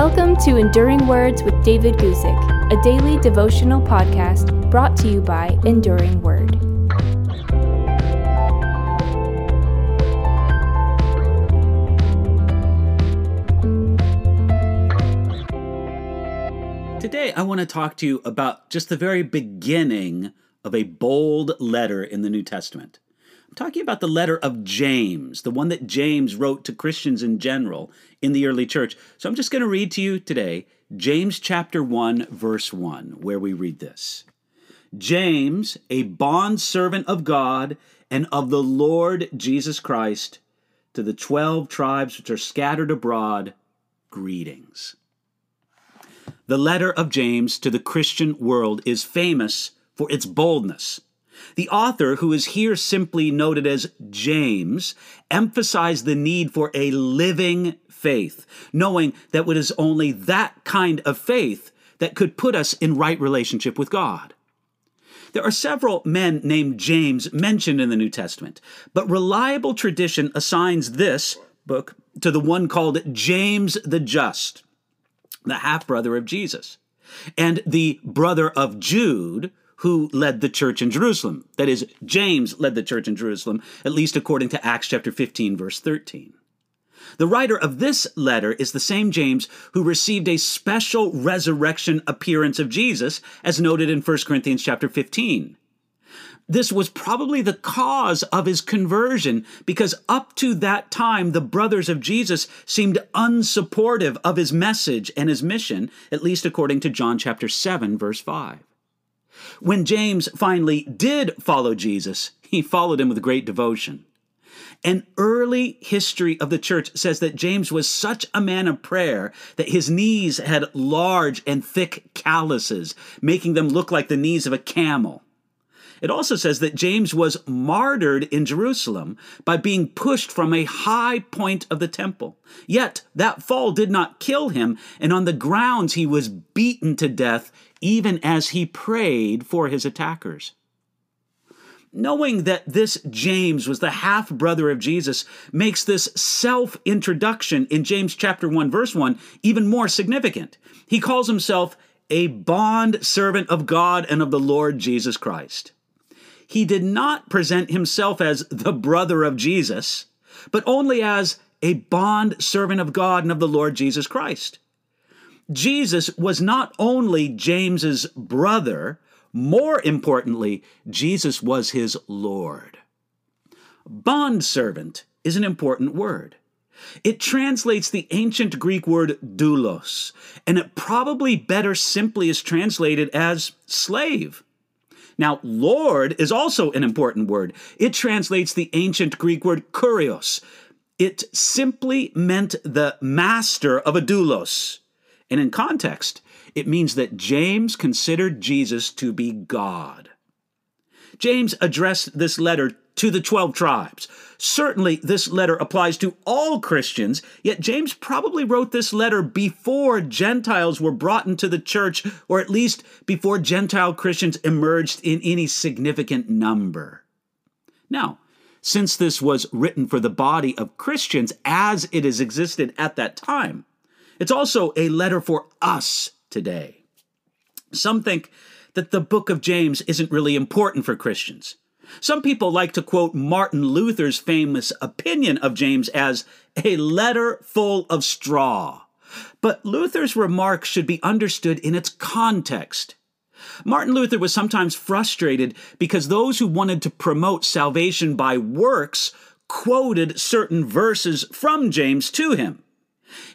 Welcome to Enduring Words with David Guzik, a daily devotional podcast brought to you by Enduring Word. Today, I want to talk to you about just the very beginning of a bold letter in the New Testament. I'm talking about the letter of James, the one that James wrote to Christians in general in the early church. So I'm just going to read to you today James chapter 1, verse 1, where we read this James, a bondservant of God and of the Lord Jesus Christ, to the 12 tribes which are scattered abroad, greetings. The letter of James to the Christian world is famous for its boldness. The author, who is here simply noted as James, emphasized the need for a living faith, knowing that it is only that kind of faith that could put us in right relationship with God. There are several men named James mentioned in the New Testament, but reliable tradition assigns this book to the one called James the Just, the half brother of Jesus, and the brother of Jude, who led the church in Jerusalem. That is, James led the church in Jerusalem, at least according to Acts chapter 15, verse 13. The writer of this letter is the same James who received a special resurrection appearance of Jesus, as noted in 1 Corinthians chapter 15. This was probably the cause of his conversion because up to that time, the brothers of Jesus seemed unsupportive of his message and his mission, at least according to John chapter 7, verse 5. When James finally did follow Jesus, he followed him with great devotion. An early history of the church says that James was such a man of prayer that his knees had large and thick calluses, making them look like the knees of a camel. It also says that James was martyred in Jerusalem by being pushed from a high point of the temple. Yet that fall did not kill him, and on the grounds he was beaten to death even as he prayed for his attackers. Knowing that this James was the half brother of Jesus makes this self introduction in James chapter 1 verse 1 even more significant. He calls himself a bond servant of God and of the Lord Jesus Christ. He did not present himself as the brother of Jesus, but only as a bond servant of God and of the Lord Jesus Christ. Jesus was not only James's brother, more importantly, Jesus was his Lord. Bondservant is an important word. It translates the ancient Greek word doulos, and it probably better simply is translated as slave. Now, Lord is also an important word. It translates the ancient Greek word kurios. It simply meant the master of a doulos. And in context, it means that James considered Jesus to be God. James addressed this letter to the 12 tribes. Certainly, this letter applies to all Christians, yet James probably wrote this letter before Gentiles were brought into the church, or at least before Gentile Christians emerged in any significant number. Now, since this was written for the body of Christians as it has existed at that time, it's also a letter for us today. Some think that the book of James isn't really important for Christians. Some people like to quote Martin Luther's famous opinion of James as a letter full of straw. But Luther's remark should be understood in its context. Martin Luther was sometimes frustrated because those who wanted to promote salvation by works quoted certain verses from James to him.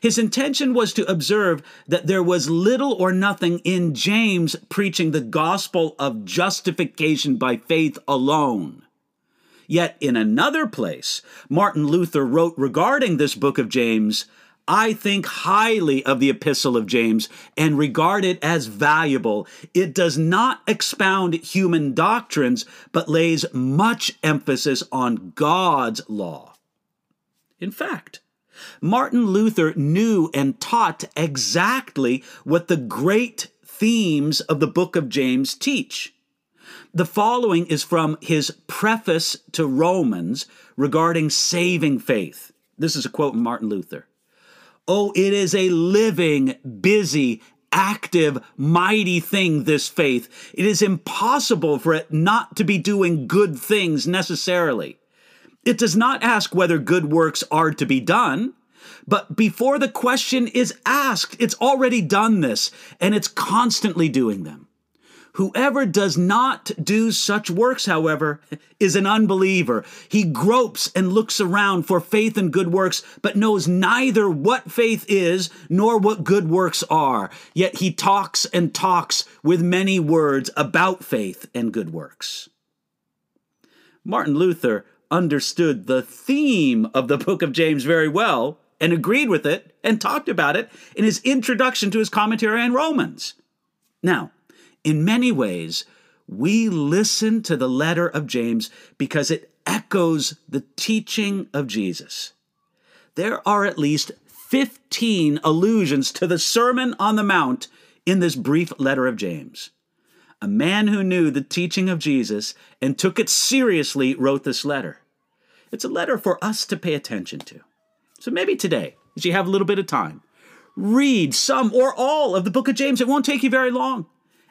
His intention was to observe that there was little or nothing in James preaching the gospel of justification by faith alone. Yet in another place, Martin Luther wrote regarding this book of James, I think highly of the epistle of James and regard it as valuable. It does not expound human doctrines, but lays much emphasis on God's law. In fact, Martin Luther knew and taught exactly what the great themes of the book of James teach. The following is from his preface to Romans regarding saving faith. This is a quote from Martin Luther. Oh, it is a living, busy, active, mighty thing, this faith. It is impossible for it not to be doing good things necessarily. It does not ask whether good works are to be done, but before the question is asked, it's already done this, and it's constantly doing them. Whoever does not do such works, however, is an unbeliever. He gropes and looks around for faith and good works, but knows neither what faith is nor what good works are. Yet he talks and talks with many words about faith and good works. Martin Luther understood the theme of the book of James very well and agreed with it and talked about it in his introduction to his commentary on Romans. Now, in many ways, we listen to the letter of James because it echoes the teaching of Jesus. There are at least 15 allusions to the Sermon on the Mount in this brief letter of James. A man who knew the teaching of Jesus and took it seriously wrote this letter. It's a letter for us to pay attention to. So maybe today, as you have a little bit of time, read some or all of the book of James. It won't take you very long.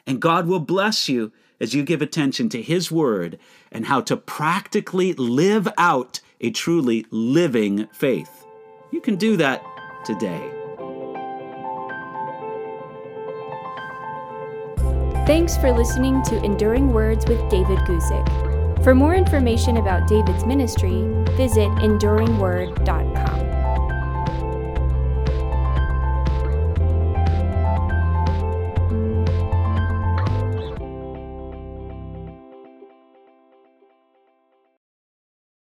And God will bless you as you give attention to His Word and how to practically live out a truly living faith. You can do that today. Thanks for listening to Enduring Words with David Guzik. For more information about David's ministry, visit enduringword.com.